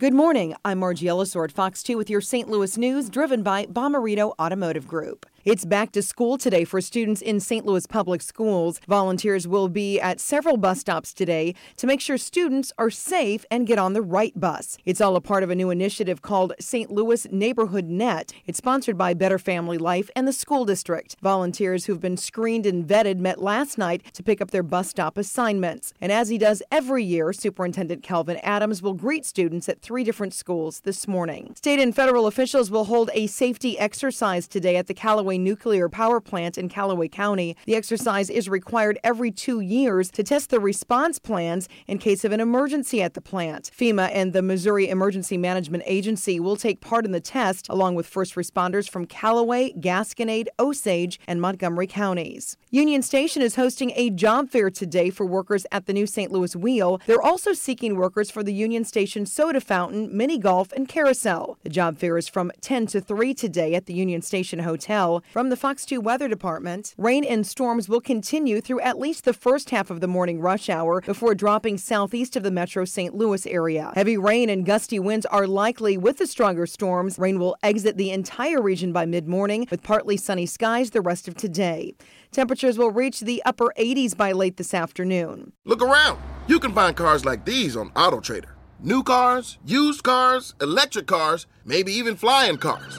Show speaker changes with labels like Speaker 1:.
Speaker 1: Good morning. I'm Margie Ellisor at Fox 2 with your St. Louis news driven by Bomarito Automotive Group. It's back to school today for students in St. Louis public schools. Volunteers will be at several bus stops today to make sure students are safe and get on the right bus. It's all a part of a new initiative called St. Louis Neighborhood Net. It's sponsored by Better Family Life and the school district. Volunteers who've been screened and vetted met last night to pick up their bus stop assignments. And as he does every year, Superintendent Kelvin Adams will greet students at three different schools this morning. State and federal officials will hold a safety exercise today at the Callaway Nuclear Power Plant in Callaway County. The exercise is required every two years to test the response plans in case of an emergency at the plant. FEMA and the Missouri Emergency Management Agency will take part in the test, along with first responders from Callaway, Gasconade, Osage, and Montgomery counties. Union Station is hosting a job fair today for workers at the new St. Louis Wheel. They're also seeking workers for the Union Station soda fountain, mini golf, and carousel. The job fair is from 10 to 3 today at the Union Station Hotel. From the Fox 2 Weather Department, rain and storms will continue through at least the first half of the morning rush hour before dropping southeast of the metro St. Louis area. Heavy rain and gusty winds are likely with the stronger storms. Rain will exit the entire region by mid morning with partly sunny skies the rest of today. Temperatures will reach the upper 80s by late this afternoon.
Speaker 2: Look around. You can find cars like these on AutoTrader. New cars, used cars, electric cars, maybe even flying cars.